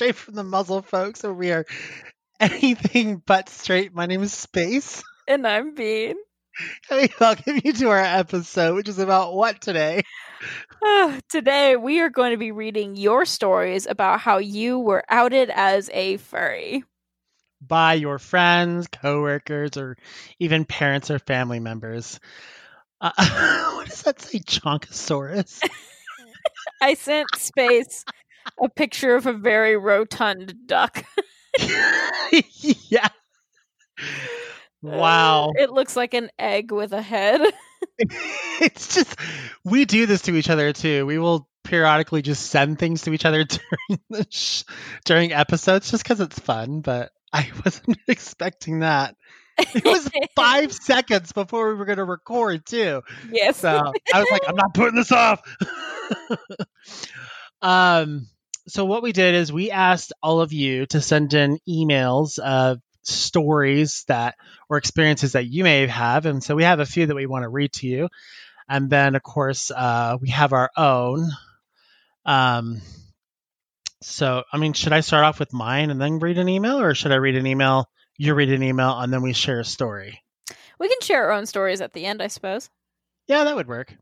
Straight from the Muzzle, folks, where we are anything but straight. My name is Space. And I'm Bean. Hey, welcome you to our episode, which is about what today? Today, we are going to be reading your stories about how you were outed as a furry. By your friends, coworkers, or even parents or family members. Uh, what does that say, Chonkosaurus? I sent Space a picture of a very rotund duck. yeah. Uh, wow. It looks like an egg with a head. it's just we do this to each other too. We will periodically just send things to each other during the sh- during episodes just because it's fun. But I wasn't expecting that. It was five seconds before we were going to record too. Yes. So I was like, I'm not putting this off. Um. So what we did is we asked all of you to send in emails of stories that or experiences that you may have. And so we have a few that we want to read to you. And then, of course, uh, we have our own. Um, so, I mean, should I start off with mine and then read an email, or should I read an email, you read an email, and then we share a story? We can share our own stories at the end, I suppose. Yeah, that would work.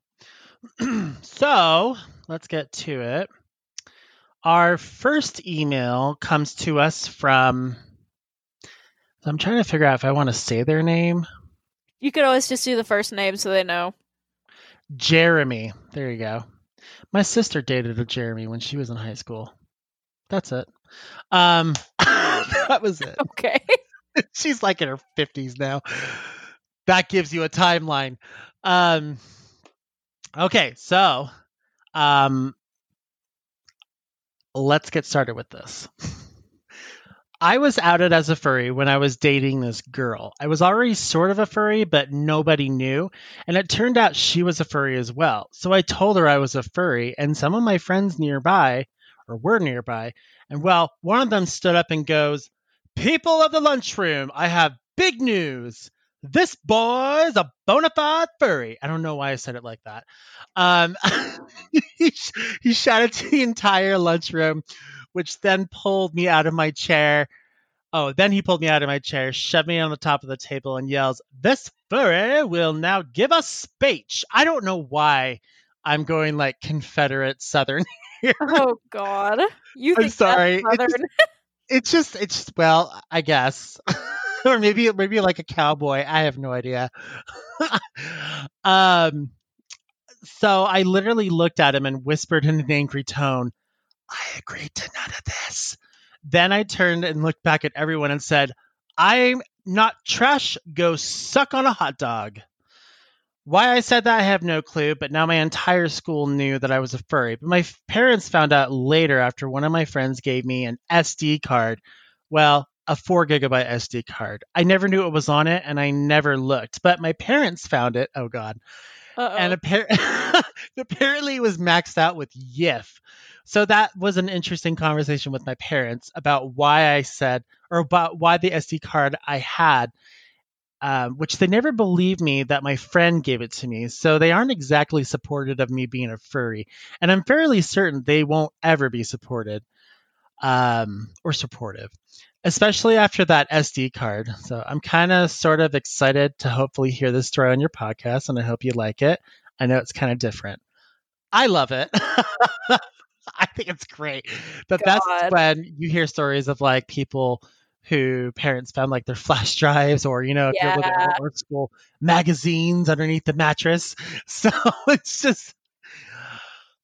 so, let's get to it. Our first email comes to us from I'm trying to figure out if I want to say their name. You could always just do the first name so they know. Jeremy. There you go. My sister dated a Jeremy when she was in high school. That's it. Um, that was it. Okay. She's like in her 50s now. That gives you a timeline. Um, okay, so um, let's get started with this. I was outed as a furry when I was dating this girl. I was already sort of a furry, but nobody knew. And it turned out she was a furry as well. So I told her I was a furry, and some of my friends nearby, or were nearby, and well, one of them stood up and goes, People of the lunchroom, I have big news. This boy's a bona fide furry. I don't know why I said it like that. Um, he, he shouted to the entire lunchroom which then pulled me out of my chair. Oh, then he pulled me out of my chair, shoved me on the top of the table, and yells, This furry will now give a speech. I don't know why I'm going like Confederate Southern here. Oh, God. You I'm sorry. It's just, it's just, it's just, well, I guess. or maybe, maybe like a cowboy. I have no idea. um, so I literally looked at him and whispered in an angry tone, I agreed to none of this. Then I turned and looked back at everyone and said, I'm not trash. Go suck on a hot dog. Why I said that, I have no clue, but now my entire school knew that I was a furry. But my parents found out later after one of my friends gave me an SD card. Well, a four gigabyte SD card. I never knew it was on it and I never looked, but my parents found it. Oh, God. Uh-oh. And appar- apparently it was maxed out with yiff. So that was an interesting conversation with my parents about why I said, or about why the SD card I had, um, which they never believed me that my friend gave it to me. So they aren't exactly supportive of me being a furry. And I'm fairly certain they won't ever be supported um, or supportive, especially after that SD card. So I'm kind of sort of excited to hopefully hear this story on your podcast, and I hope you like it. I know it's kind of different. I love it. I think it's great. The God. best when you hear stories of like people who parents found like their flash drives or you know if yeah. you're looking at art school magazines underneath the mattress. So it's just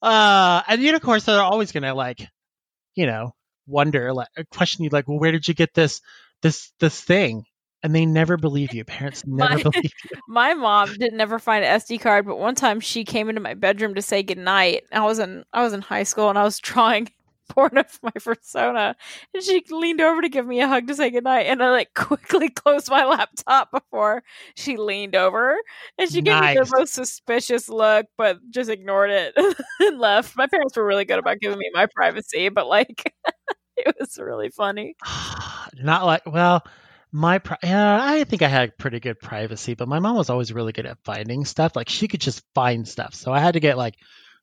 uh and you know of course they're always gonna like you know wonder like a question you like well where did you get this this this thing and they never believe you. Parents never my, believe you. My mom didn't never find an SD card, but one time she came into my bedroom to say goodnight. I was in I was in high school and I was drawing porn of my persona, and she leaned over to give me a hug to say goodnight, and I like quickly closed my laptop before she leaned over, and she nice. gave me the most suspicious look, but just ignored it and left. My parents were really good about giving me my privacy, but like. it was really funny. Not like well, my pri- yeah, I think I had pretty good privacy, but my mom was always really good at finding stuff. Like she could just find stuff, so I had to get like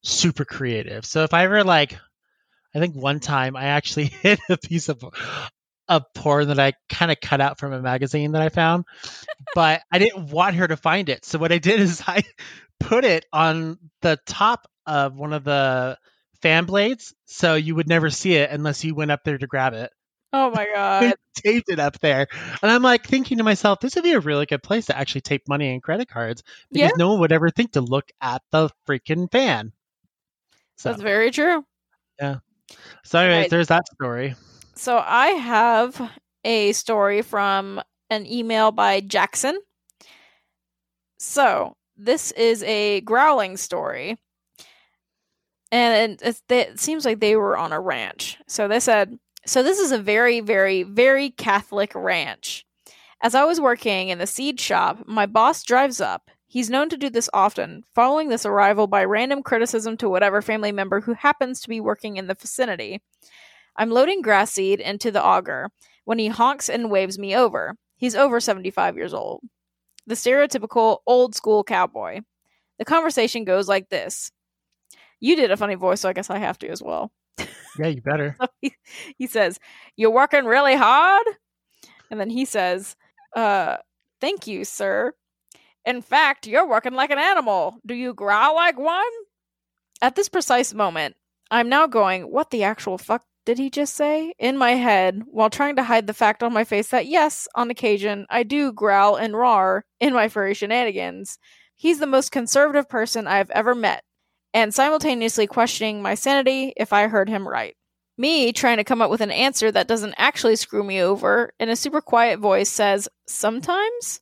super creative. So if I ever like, I think one time I actually hid a piece of of porn that I kind of cut out from a magazine that I found, but I didn't want her to find it. So what I did is I put it on the top of one of the fan blades, so you would never see it unless you went up there to grab it. Oh my god. taped it up there. And I'm like thinking to myself, this would be a really good place to actually tape money and credit cards because Yeah. no one would ever think to look at the freaking fan. So, That's very true. So anyways, Right. there's that story. So I have a story from an email by Jackson. So this is a growling story. And it, it seems like they were on a ranch. So they said, so this is a very, very, very Catholic ranch. As I was working in the seed shop, my boss drives up. He's known to do this often, following this arrival by random criticism to whatever family member who happens to be working in the vicinity. I'm loading grass seed into the auger when he honks and waves me over. He's over 75 years old. The stereotypical old school cowboy. The conversation goes like this. You did a funny voice, so I guess I have to as well. Yeah, you better. So he, he says, You're working really hard? And then he says, Uh, thank you, sir. In fact, you're working like an animal. Do you growl like one? At this precise moment, I'm now going, What the actual fuck did he just say? In my head, while trying to hide the fact on my face that yes, on occasion, I do growl and roar in my furry shenanigans. He's the most conservative person I've ever met, and simultaneously questioning my sanity if I heard him right. Me trying to come up with an answer that doesn't actually screw me over in a super quiet voice says, Sometimes?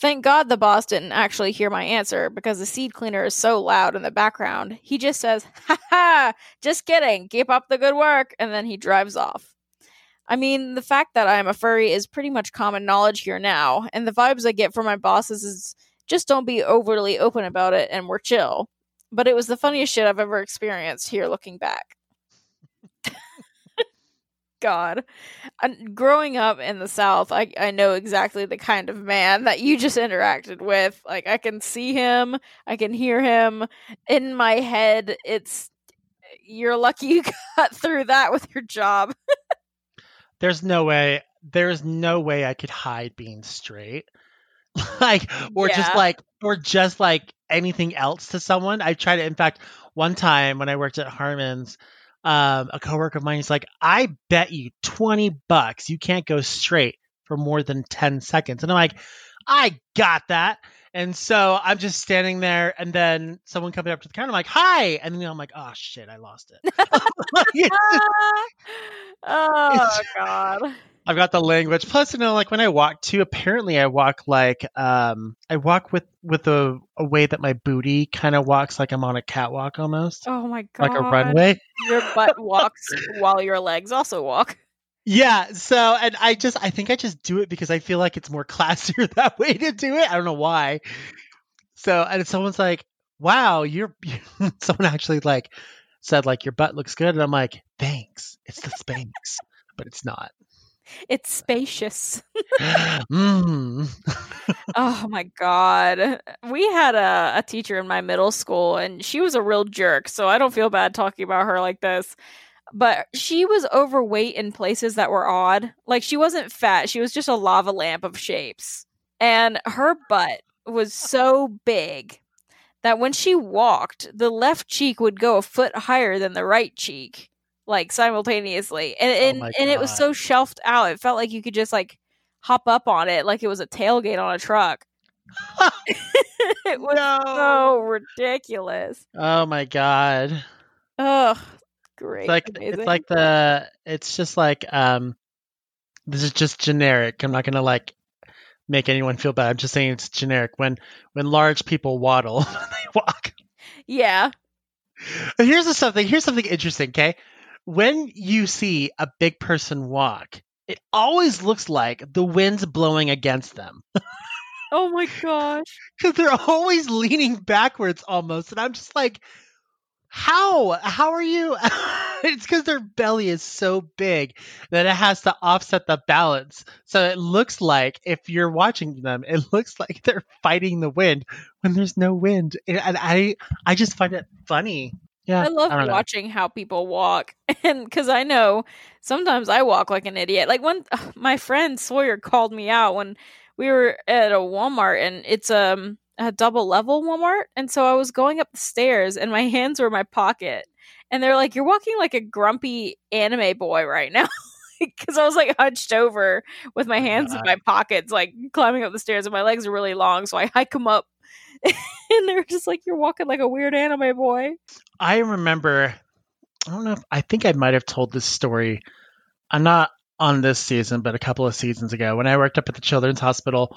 Thank God the boss didn't actually hear my answer because the seed cleaner is so loud in the background. He just says, Ha ha, just kidding, keep up the good work, and then he drives off. I mean, the fact that I'm a furry is pretty much common knowledge here now, and the vibes I get from my bosses is just don't be overly open about it and we're chill. But it was the funniest shit I've ever experienced here looking back. God. And growing up in the South, I, I know exactly the kind of man that you just interacted with. Like, I can see him, I can hear him. In my head, it's you're lucky you got through that with your job. There's no way. There's no way I could hide being straight. like or just Yeah. like or just like anything else to someone. I tried it. In fact, one time when I worked at Harmon's, um, a coworker of mine is like, "I bet you twenty bucks you can't go straight for more than ten seconds," and I'm like, "I got that." And so I'm just standing there, and then someone coming up to the counter, I'm like, "Hi," and then I'm like, "Oh shit, I lost it." It's just- oh God. I've got the language. Plus, you know, like when I walk too, apparently I walk like um I walk with with a, a way that my booty kind of walks like I'm on a catwalk almost. Oh my God. Like a runway. Your butt walks while your legs also walk. Yeah, so and I just I think I just do it because I feel like it's more classier that way to do it. I don't know why. So and someone's like, "Wow, you're someone actually like said like your butt looks good." And I'm like, "Thanks. It's the Spanx." but it's not. It's spacious. mm. Oh my god. We had a, a teacher in my middle school and she was a real jerk, so I don't feel bad talking about her like this. But she was overweight in places that were odd. Like she wasn't fat, she was just a lava lamp of shapes. And her butt was so big that when she walked, the left cheek would go a foot higher than the right cheek, like simultaneously. And and, Oh and it was so shelved out. It felt like you could just like hop up on it like it was a tailgate on a truck. it was No. so ridiculous. Oh my god. Ugh, great. It's like amazing. it's like the it's just like um this is just generic. I'm not gonna like make anyone feel bad. I'm just saying it's generic. When when large people waddle when they walk. yeah, here's the something here's something interesting, okay? When you see a big person walk, it always looks like the wind's blowing against them. Oh my gosh. Because they're always leaning backwards almost. And I'm just like, how? How are you? it's because their belly is so big that it has to offset the balance. So it looks like, if you're watching them, it looks like they're fighting the wind when there's no wind. And and I, I just find it funny. Yeah, I love know. watching how people walk, and because I know sometimes I walk like an idiot. Like when my friend Sawyer called me out when we were at a Walmart, and it's um a double level Walmart, and so I was going up the stairs, and my hands were in my pocket, and they're like, "You're walking like a grumpy anime boy right now." Because I was like hunched over with my hands in my pockets, like climbing up the stairs, and my legs are really long, so I hike them up. and they're just like, "You're walking like a weird anime boy." I remember, I don't know if I think I might have told this story. I'm not on this season, but a couple of seasons ago when I worked up at the Children's Hospital,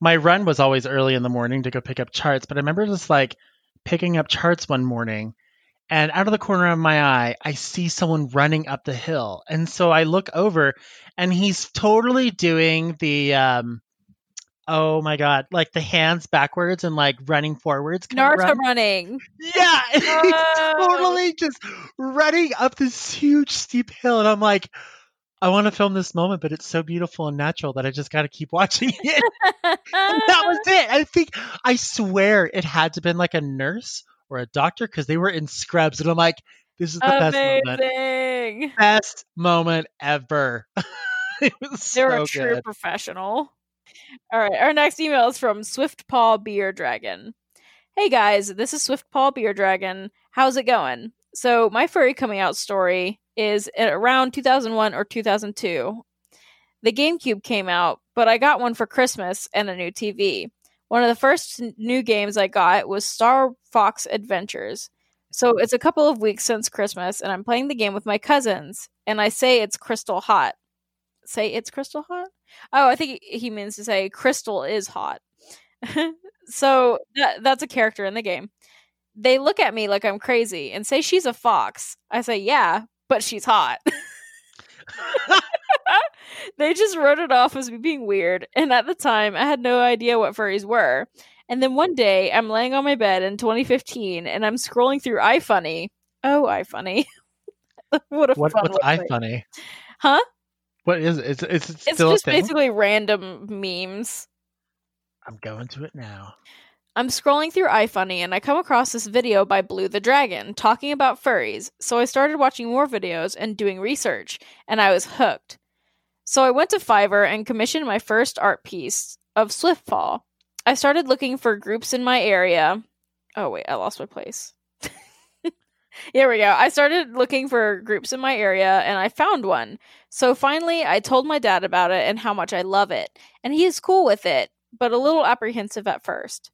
my run was always early in the morning to go pick up charts. But I remember just like picking up charts one morning, and out of the corner of my eye, I see someone running up the hill. And so I look over, and he's totally doing the, um, oh my God, like the hands backwards and like running forwards. Naruto run. running. Yeah, Oh. totally just running up this huge steep hill, and I'm like, I want to film this moment, but it's so beautiful and natural that I just got to keep watching it. and that was it. I think I swear it had to have been like a nurse or a doctor because they were in scrubs, and I'm like, this is the best moment, best moment ever. it was They're so a true good. professional. All right, our next email is from Swift Paw Beer Dragon. Hey guys, this is Swift Paw Beer Dragon. How's it going? So my furry coming out story is around 2001 or 2002. The GameCube came out, but I got one for Christmas and a new TV. One of the first new games I got was Star Fox Adventures. So it's a couple of weeks since Christmas, and I'm playing the game with my cousins, and I say it's Krystal hot. Say it's Krystal hot? Oh, I think he means to say Krystal is hot. so that, that's a character in the game. They look at me like I'm crazy and say she's a fox. I say, yeah, but she's hot. they just wrote it off as me being weird, and at the time, I had no idea what furries were. And then one day, I'm laying on my bed in 2015, and I'm scrolling through iFunny. Oh, iFunny! what a What, fun what's website. iFunny? Huh? What is it? Is, is it It's still just a thing? basically random memes. I'm going to it now. I'm scrolling through iFunny and I come across this video by Blue the Dragon talking about furries, so I started watching more videos and doing research, and I was hooked. So I went to Fiverr and commissioned my first art piece of Swiftpaw. I started looking for groups in my area. Oh, wait, I lost my place. Here we go. I started looking for groups in my area and I found one. So finally, I told my dad about it and how much I love it. And he is cool with it, but a little apprehensive at first.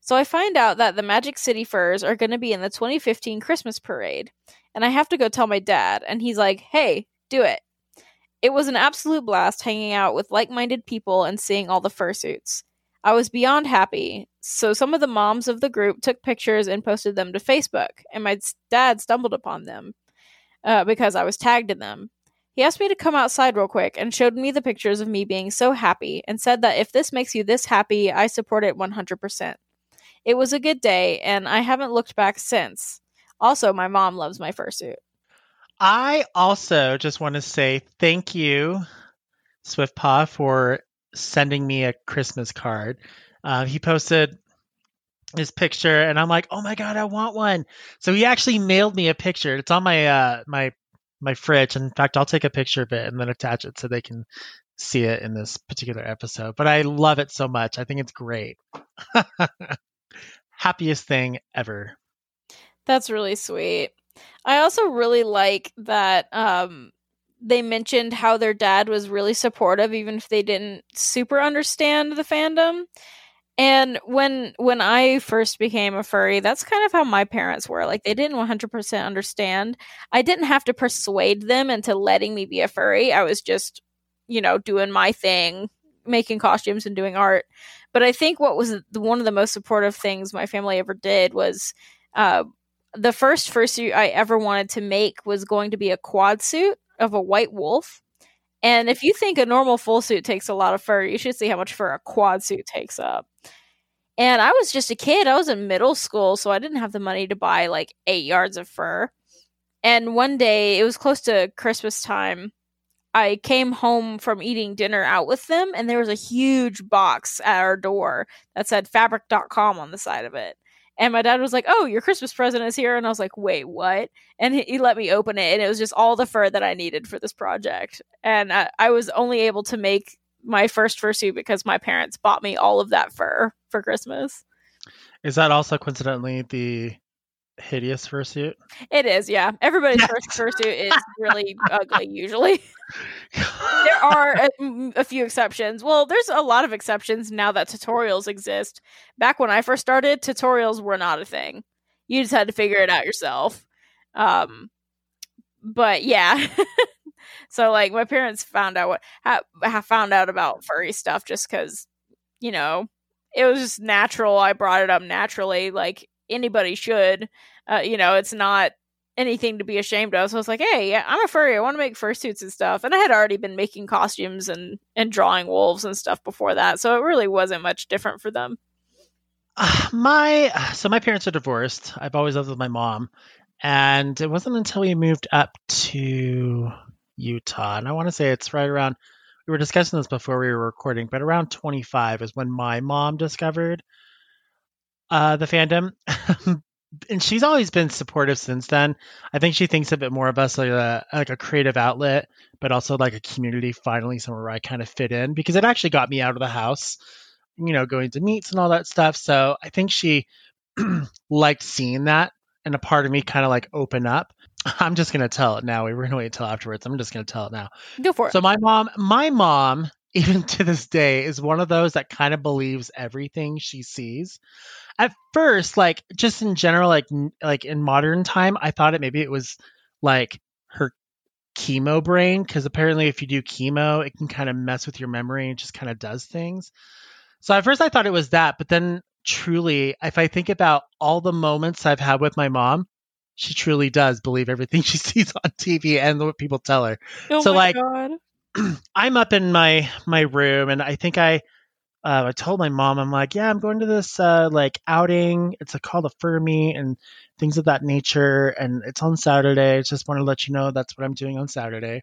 So I find out that the Magic City Furs are going to be in the 2015 Christmas parade. And I have to go tell my dad. And he's like, hey, do it. It was an absolute blast hanging out with like minded people and seeing all the fursuits. I was beyond happy. So some of the moms of the group took pictures and posted them to Facebook, and my dad stumbled upon them uh, because I was tagged in them. He asked me to come outside real quick and showed me the pictures of me being so happy and said that if this makes you this happy, I support it 100%. It was a good day, and I haven't looked back since. Also, my mom loves my fursuit. I also just want to say thank you, Swiftpaw, for sending me a Christmas card. Uh, he posted his picture, and I'm like, oh my god, I want one. So he actually mailed me a picture. It's on my uh, my my fridge. In fact, I'll take a picture of it and then attach it so they can see it in this particular episode. But I love it so much. I think it's great. Happiest thing ever. That's really sweet. I also really like that um they mentioned how their dad was really supportive even if they didn't super understand the fandom. And when when I first became a furry, that's kind of how my parents were. Like they didn't 100% understand. I didn't have to persuade them into letting me be a furry. I was just, you know, doing my thing, making costumes and doing art. But I think what was the, one of the most supportive things my family ever did was uh, the first fursuit I ever wanted to make was going to be a quad suit of a white wolf. And if you think a normal full suit takes a lot of fur, you should see how much fur a quad suit takes up. And I was just a kid. I was in middle school, so I didn't have the money to buy like eight yards of fur. And one day, it was close to Christmas time. I came home from eating dinner out with them, and there was a huge box at our door that said fabric.com on the side of it. And my dad was like, "Oh, your Christmas present is here," and I was like, "Wait, what?" And he, he let me open it, and it was just all the fur that I needed for this project. And I, I was only able to make my first fursuit because my parents bought me all of that fur for Christmas. Is that also coincidentally the hideous fursuit? It is, yeah. Everybody's first fursuit is really ugly usually. there are a, a, few exceptions. Well, there's a lot of exceptions now that tutorials exist. Back when I first started, tutorials were not a thing. You just had to figure it out yourself. Um, but yeah. so like my parents found out what ha, found out about furry stuff just because you know it was just natural. I brought it up naturally, like anybody should. Uh, you know, it's not anything to be ashamed of. So I was like, hey, I'm a furry. I want to make fursuits and stuff. And I had already been making costumes and and drawing wolves and stuff before that, so it really wasn't much different for them. Uh, my so my parents are divorced. I've always lived with my mom, and it wasn't until we moved up to Utah, and I want to say it's right around. We were discussing this before we were recording, but around 25 is when my mom discovered uh, the fandom. and she's always been supportive since then. I think she thinks of it more of us like a like a creative outlet, but also like a community. Finally, somewhere where I kind of fit in because it actually got me out of the house, you know, going to meets and all that stuff. So I think she liked seeing that, and a part of me kind of like open up. I'm just gonna tell it now. We were gonna wait until afterwards. I'm just gonna tell it now. Go for it. So my mom, my mom, even to this day, is one of those that kind of believes everything she sees at first, like just in general, like like in modern time, I thought it maybe it was like her chemo brain because apparently if you do chemo, it can kind of mess with your memory and just kind of does things. So at first I thought it was that, but then truly, if I think about all the moments I've had with my mom, she truly does believe everything she sees on TV and what people tell her. Oh so like God. I'm up in my my room and I think I uh, I told my mom, I'm like, yeah, I'm going to this uh, like outing. It's a, called a furmeet and things of that nature, and it's on Saturday. I just want to let you know that's what I'm doing on Saturday.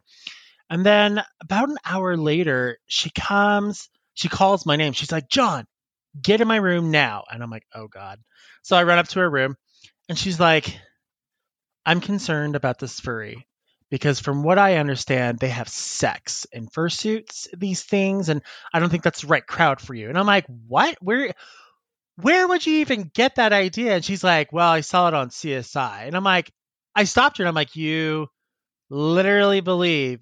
And then about an hour later, she comes, she calls my name. She's like, John, get in my room now. And I'm like, oh God. So I run up to her room, and she's like, I'm concerned about this furry because from what I understand, they have sex in fursuits, these things, and I don't think that's the right crowd for you. And I'm like, what? Where where would you even get that idea? And she's like, Well, I saw it on CSI. And I'm like, I stopped her and I'm like, You literally believe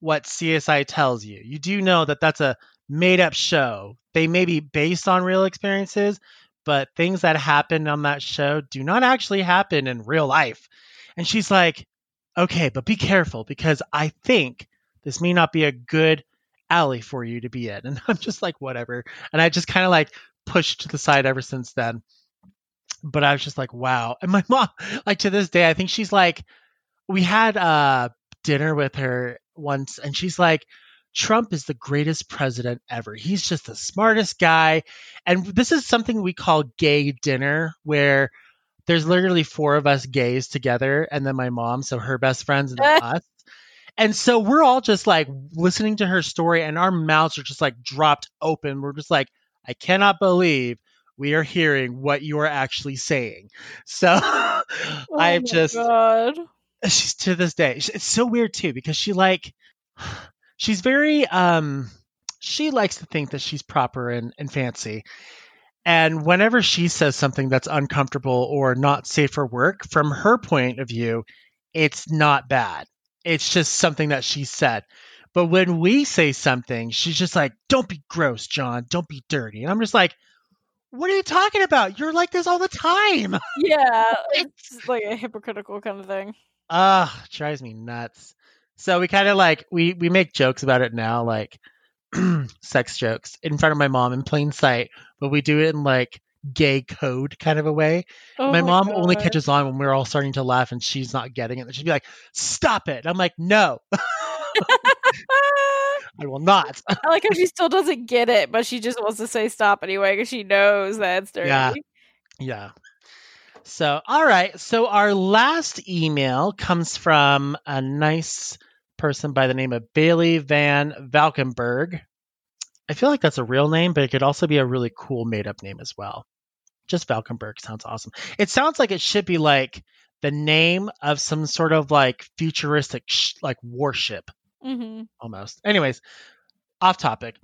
what CSI tells you. You do know that that's a made up show. They may be based on real experiences, but things that happen on that show do not actually happen in real life. And she's like, okay, but be careful because I think this may not be a good alley for you to be in. And I'm just like, whatever. And I just kind of like pushed to the side ever since then. But I was just like, wow. And my mom, like to this day, I think she's like, we had uh dinner with her once and she's like, Trump is the greatest president ever. He's just the smartest guy. And this is something we call gay dinner, where there's literally four of us gays together, and then my mom, so her best friends, and then us. And so we're all just like listening to her story, and our mouths are just like dropped open. We're just like, I cannot believe we are hearing what you are actually saying. So oh I've just, God. she's to this day, it's so weird too because she like, she's very, um, she likes to think that she's proper and, and fancy. And whenever she says something that's uncomfortable or not safe for work, from her point of view, it's not bad. It's just something that she said. But when we say something, she's just like, don't be gross, John. Don't be dirty. And I'm just like, what are you talking about? You're like this all the time. Yeah. it's like a hypocritical kind of thing. Ah, uh, drives me nuts. So we kind of like, we, we make jokes about it now. Like, sex jokes in front of my mom in plain sight, but we do it in like gay code kind of a way. Oh my, my, mom God. only catches on when we're all starting to laugh and she's not getting it. She'd be like, "Stop it!" I'm like, "No." I will not. I like how she still doesn't get it, but she just wants to say stop anyway because she knows that it's dirty. Yeah. Yeah. So, all right. So, our last email comes from a nice person by the name of Bailey Van Valkenburg. I feel like that's a real name, but it could also be a really cool made up name as well. just Valkenburg sounds awesome. It sounds like it should be like the name of some sort of like futuristic sh- like warship Mm-hmm. almost. Anyways, off topic.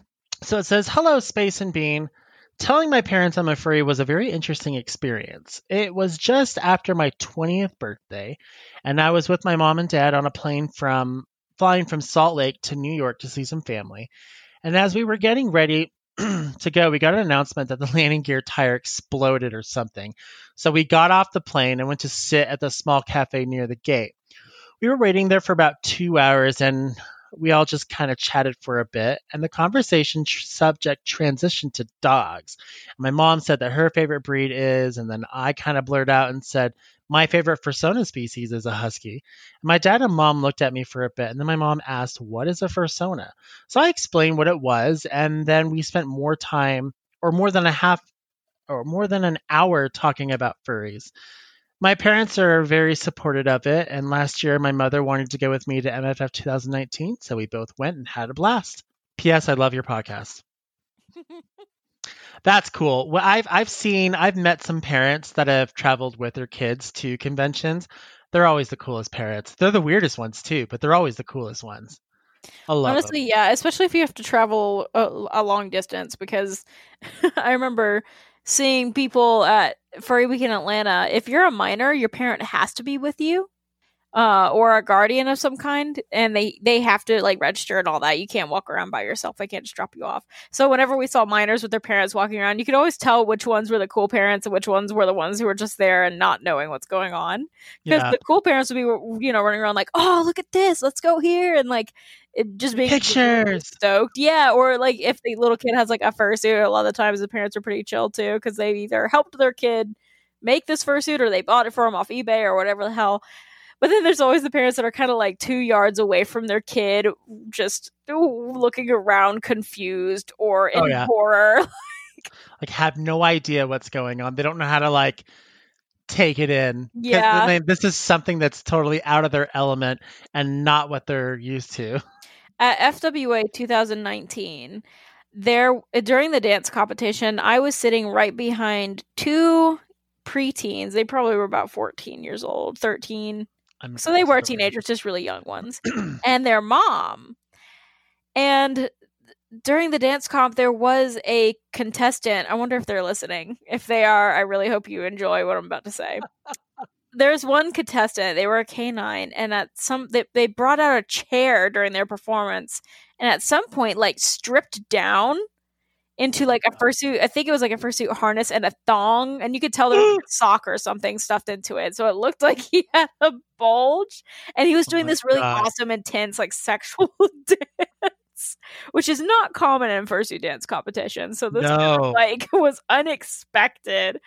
So it says, Hello, Space and Bean. Telling my parents I'm a furry was a very interesting experience. It was just after my 20th birthday, and I was with my mom and dad on a plane from flying from Salt Lake to New York to see some family. And as we were getting ready to go, we got an announcement that the landing gear tire exploded or something. So we got off the plane and went to sit at the small cafe near the gate. We were waiting there for about two hours and we all just kind of chatted for a bit, and the conversation tr- subject transitioned to dogs. My mom said that her favorite breed is, and then I kind of blurred out and said, My favorite fursona species is a husky. My dad and mom looked at me for a bit, and then my mom asked, What is a fursona? So I explained what it was, and then we spent more time, or more than a half, or more than an hour talking about furries. My parents are very supportive of it, and last year my mother wanted to go with me to MFF 2019, so we both went and had a blast. P.S. I love your podcast. That's cool. Well, I've I've seen I've met some parents that have traveled with their kids to conventions. They're always the coolest parents. They're the weirdest ones too, but they're always the coolest ones. I love 'em. Honestly, yeah, especially if you have to travel uh, a, a long distance because I remember seeing people at Furry Weekend Atlanta. If you're a minor, your parent has to be with you. Uh, or a guardian of some kind, and they they have to like register and all that. You can't walk around by yourself. They can't just drop you off. So whenever we saw minors with their parents walking around, you could always tell which ones were the cool parents and which ones were the ones who were just there and not knowing what's going on because Yeah. the cool parents would be you know running around like oh look at this let's go here and like it just being Pictures. stoked yeah or like if the little kid has like a fursuit a lot of the times the parents are pretty chill too because they either helped their kid make this fursuit or they bought it for them off ebay or whatever the hell but then there's always the parents that are kind of like two yards away from their kid just looking around confused or in Oh, yeah. horror like have no idea what's going on. They don't know how to like take it in. Yeah. they- this is something that's totally out of their element and not what they're used to. at FWA 2019, there during the dance competition, I was sitting right behind two preteens. They probably were about 14 years old, 13. I'm So they were teenagers, just really young ones, and their mom. And during the dance comp, there was a contestant. I wonder if they're listening. If they are, I really hope you enjoy what I'm about to say. There's one contestant. They were a canine, and at some they, they brought out a chair during their performance, and at some point, like stripped down into like a fursuit. I think it was like a fursuit harness and a thong, and you could tell there was a sock or something stuffed into it. So it looked like he had a bulge, and he was Oh doing my this really God. awesome, intense, like sexual dance, which is not common in fursuit dance competition. So this kind of, like was unexpected.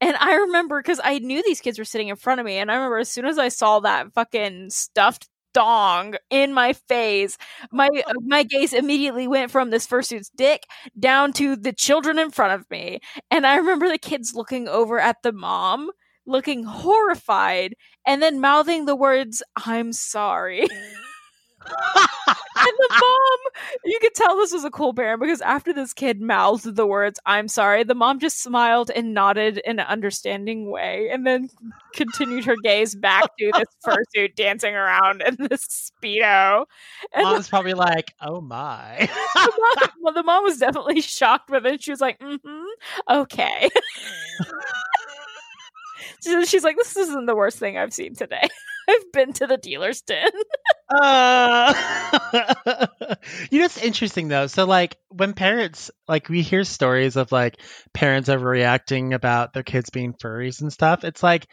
And I remember because I knew these kids were sitting in front of me, and I remember as soon as I saw that fucking stuffed dong in my face, my uh, my gaze immediately went from this fursuit's dick down to the children in front of me. And I remember the kids looking over at the mom, looking horrified, and then mouthing the words, I'm sorry. and the mom, you could tell this was a cool parent because after this kid mouthed the words, I'm sorry, the mom just smiled and nodded in an understanding way and then continued her gaze back to this fursuit dancing around in this Speedo. And Mom's probably like, oh my. the mom, well, the mom was definitely shocked, but then she was like, mm-hmm, okay. So She's like, this isn't the worst thing I've seen today. I've been to the dealer's den. Uh, you know, it's interesting though. So, like, when parents, like, we hear stories of like parents overreacting about their kids being furries and stuff. It's like,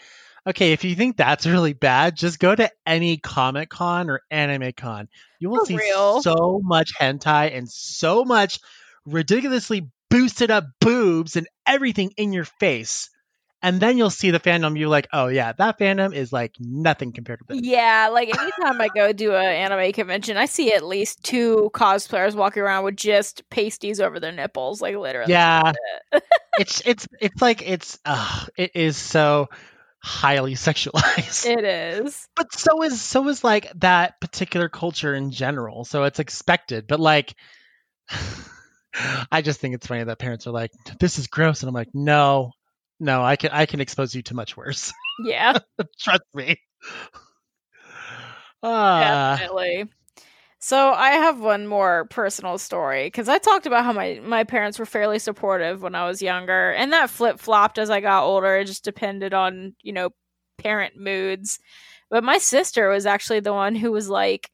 okay, if you think that's really bad, just go to any Comic Con or Anime Con. You will For see real. so much hentai and so much ridiculously boosted up boobs and everything in your face. And then you'll see the fandom. You're like, oh yeah, that fandom is like nothing compared to this. Yeah, like anytime I go to an anime convention, I see at least two cosplayers walking around with just pasties over their nipples, like literally. Yeah. It. it's it's it's like it's uh, it is so highly sexualized It is. but so is so is like that particular culture in general so it's expected but like i just think it's funny that parents are like this is gross and i'm like no no, I can I can expose you to much worse. Yeah, Trust me. Ah, definitely. So I have one more personal story because I talked about how my my parents were fairly supportive when I was younger, and that flip flopped as I got older. It just depended on you know parent moods. But my sister was actually the one who was like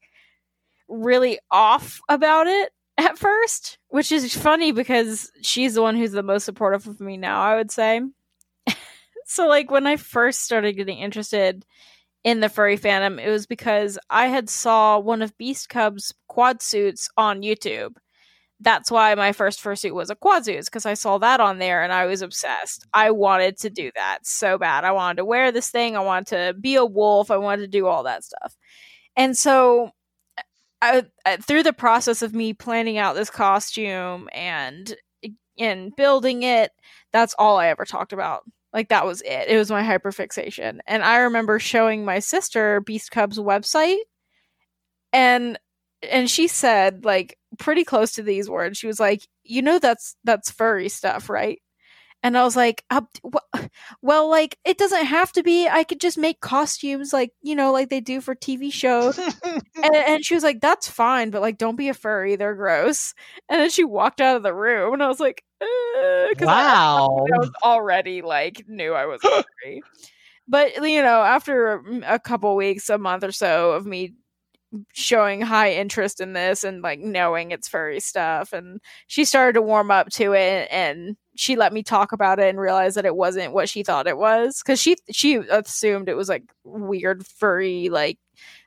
really off about it at first, which is funny because she's the one who's the most supportive of me now, I would say. So like when I first started getting interested in the furry fandom, it was because I had saw one of Beastcub's quad suits on YouTube. That's why my first fursuit was a quad suit, because I saw that on there and I was obsessed. I wanted to do that so bad. I wanted to wear this thing. I wanted to be a wolf. I wanted to do all that stuff. And so I, I, through the process of me planning out this costume and and building it, that's all I ever talked about. Like that was it. It was my hyperfixation. And I remember showing my sister Beastcub's website and and she said like pretty close to these words. She was like, "You know that's that's furry stuff, right?" And I was like, well, like, it doesn't have to be. I could just make costumes, like, you know, like they do for TV shows. and, and, she was like, that's fine, but like, don't be a furry. They're gross. And then she walked out of the room, and I was like, Uh, wow. I, I, was already like, knew I was furry. but, you know, after mm, a couple weeks, a month or so of me showing high interest in this and like knowing it's furry stuff and she started to warm up to it and she let me talk about it and realize that it wasn't what she thought it was because she she assumed it was like weird furry like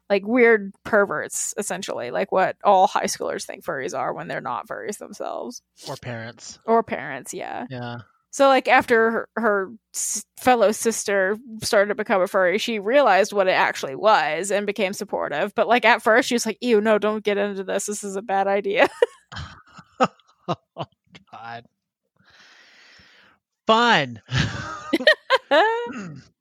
like weird perverts essentially like what all high schoolers think furries are when they're not furries themselves. Or parents. Or parents yeah. Yeah. So like after her, her fellow sister started to become a furry she realized what it actually was and became supportive. But like at first she was like ew no don't get into this. This is a bad idea. Oh god. Fun.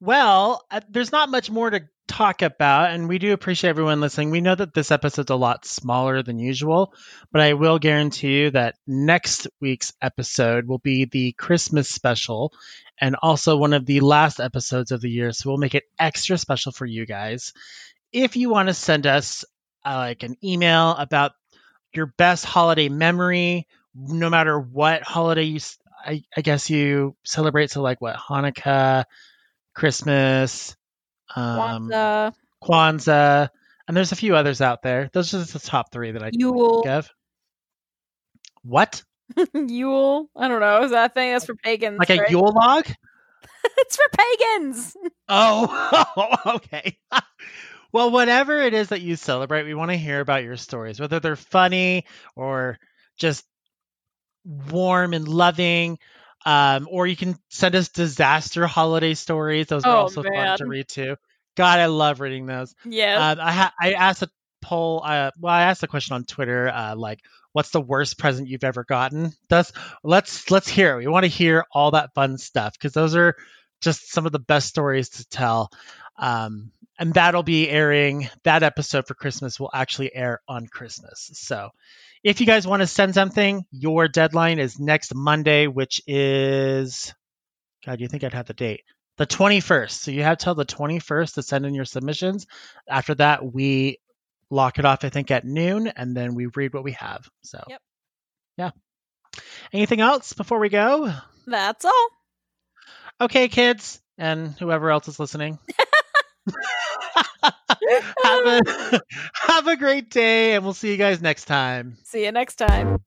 well, uh, there's not much more to talk about, and we do appreciate everyone listening. We know that this episode's a lot smaller than usual, but I will guarantee you that next week's episode will be the Christmas special and also one of the last episodes of the year. So we'll make it extra special for you guys. If you want to send us uh, like an email about your best holiday memory, no matter what holiday you I, I guess you celebrate so like what Hanukkah, Christmas, um, Kwanzaa. Kwanzaa, and there's a few others out there. Those are just the top three that I Yule. think of. What? Yule? I don't know. Is that a thing? That's for pagans. Like right? a Yule log? it's for pagans. Oh, okay. well, whatever it is that you celebrate, we want to hear about your stories, whether they're funny or just warm and loving. Um, or you can send us disaster holiday stories. Those are Oh, also fun to read too. God, I love reading those. Yeah. Um, I ha- I asked a poll. Uh, well, I asked a question on Twitter. Uh, like, what's the worst present you've ever gotten? That's let's let's hear. it. We want to hear all that fun stuff because those are just some of the best stories to tell. Um, and that'll be airing. That episode for Christmas will actually air on Christmas. So, if you guys want to send something, your deadline is next Monday, which is God. You think I'd have the date? The 21st. So you have till the 21st to send in your submissions. After that, we lock it off, I think, at noon, and then we read what we have. So, Yep. yeah. Anything else before we go? That's all. Okay, kids, and whoever else is listening. have a have a great day, and we'll see you guys next time. See you next time.